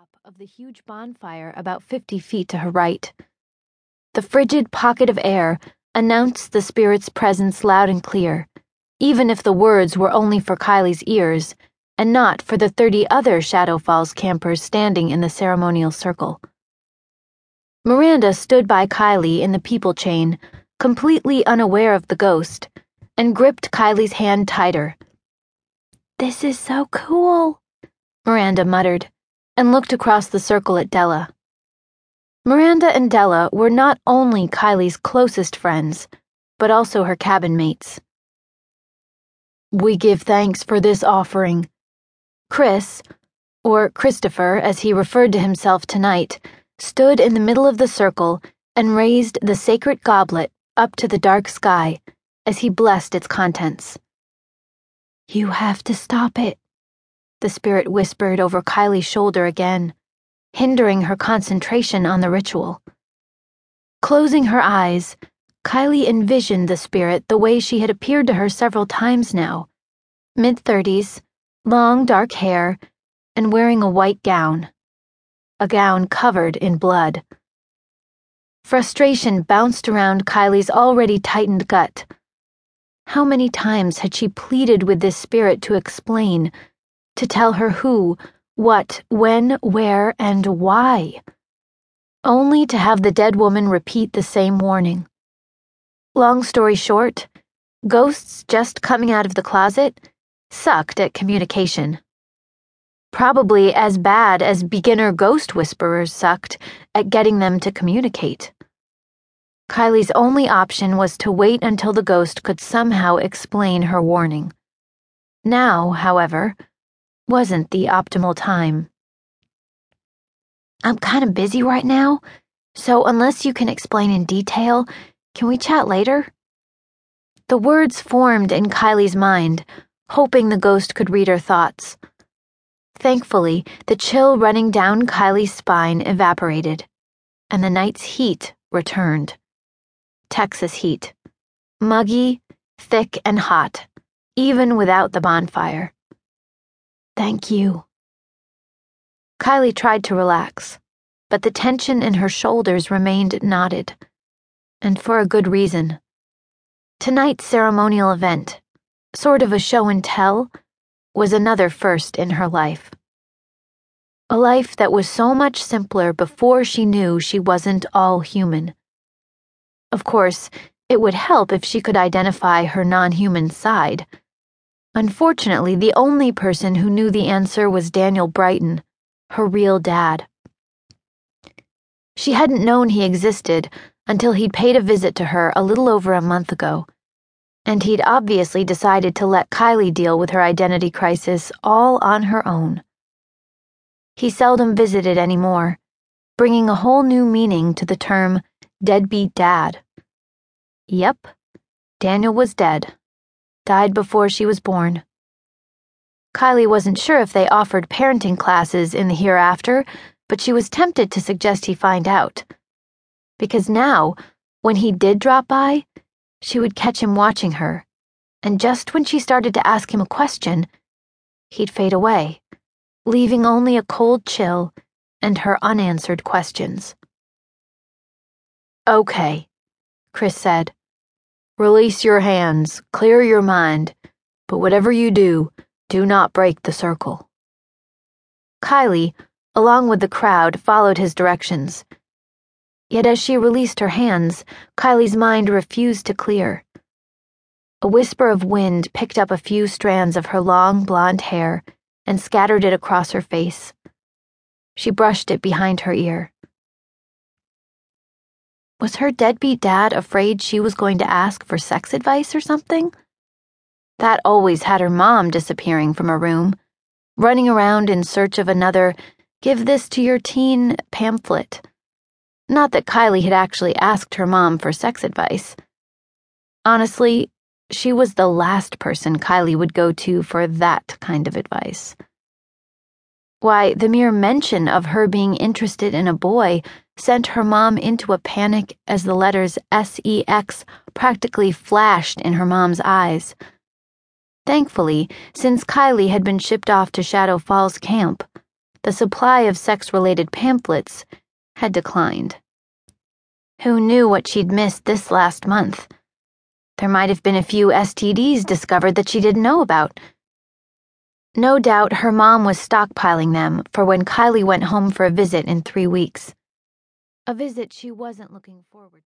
top of the huge bonfire about 50 feet to her right. The frigid pocket of air announced the spirit's presence loud and clear, even if the words were only for Kylie's ears and not for the 30 other Shadow Falls campers standing in the ceremonial circle. Miranda stood by Kylie in the people chain, completely unaware of the ghost, and gripped Kylie's hand tighter. This is so cool, Miranda muttered and looked across the circle at Della. Miranda and Della were not only Kylie's closest friends, but also her cabin mates. We give thanks for this offering. Chris, or Christopher as he referred to himself tonight, stood in the middle of the circle and raised the sacred goblet up to the dark sky as he blessed its contents. You have to stop it, the spirit whispered over Kylie's shoulder again, hindering her concentration on the ritual. Closing her eyes, Kylie envisioned the spirit the way she had appeared to her several times now mid thirties, long dark hair, and wearing a white gown. A gown covered in blood. Frustration bounced around Kylie's already tightened gut. How many times had she pleaded with this spirit to explain? To tell her who, what, when, where, and why. Only to have the dead woman repeat the same warning. Long story short, ghosts just coming out of the closet sucked at communication. Probably as bad as beginner ghost whisperers sucked at getting them to communicate. Kylie's only option was to wait until the ghost could somehow explain her warning. Now, however, wasn't the optimal time. I'm kind of busy right now, so unless you can explain in detail, can we chat later? The words formed in Kylie's mind, hoping the ghost could read her thoughts. Thankfully, the chill running down Kylie's spine evaporated, and the night's heat returned. Texas heat. Muggy, thick, and hot, even without the bonfire. Thank you. Kylie tried to relax, but the tension in her shoulders remained knotted. And for a good reason. Tonight's ceremonial event, sort of a show and tell, was another first in her life. A life that was so much simpler before she knew she wasn't all human. Of course, it would help if she could identify her non human side Unfortunately, the only person who knew the answer was Daniel Brighton, her real dad. She hadn't known he existed until he'd paid a visit to her a little over a month ago, and he'd obviously decided to let Kylie deal with her identity crisis all on her own. He seldom visited anymore, bringing a whole new meaning to the term deadbeat dad. Yep, Daniel was dead died before she was born. Kylie wasn't sure if they offered parenting classes in the hereafter, but she was tempted to suggest he find out. Because now, when he did drop by, she would catch him watching her, and just when she started to ask him a question, he'd fade away, leaving only a cold chill and her unanswered questions. Okay, Chris said. Release your hands, clear your mind, but whatever you do, do not break the circle. Kylie, along with the crowd, followed his directions. Yet as she released her hands, Kylie's mind refused to clear. A whisper of wind picked up a few strands of her long blonde hair and scattered it across her face. She brushed it behind her ear. Was her deadbeat dad afraid she was going to ask for sex advice or something? That always had her mom disappearing from a room, running around in search of another give this to your teen pamphlet. Not that Kylie had actually asked her mom for sex advice. Honestly, she was the last person Kylie would go to for that kind of advice. Why, the mere mention of her being interested in a boy sent her mom into a panic as the letters SEX practically flashed in her mom's eyes. Thankfully, since Kylie had been shipped off to Shadow Falls camp, the supply of sex related pamphlets had declined. Who knew what she'd missed this last month? There might have been a few STDs discovered that she didn't know about. No doubt her mom was stockpiling them for when Kylie went home for a visit in three weeks. A visit she wasn't looking forward to.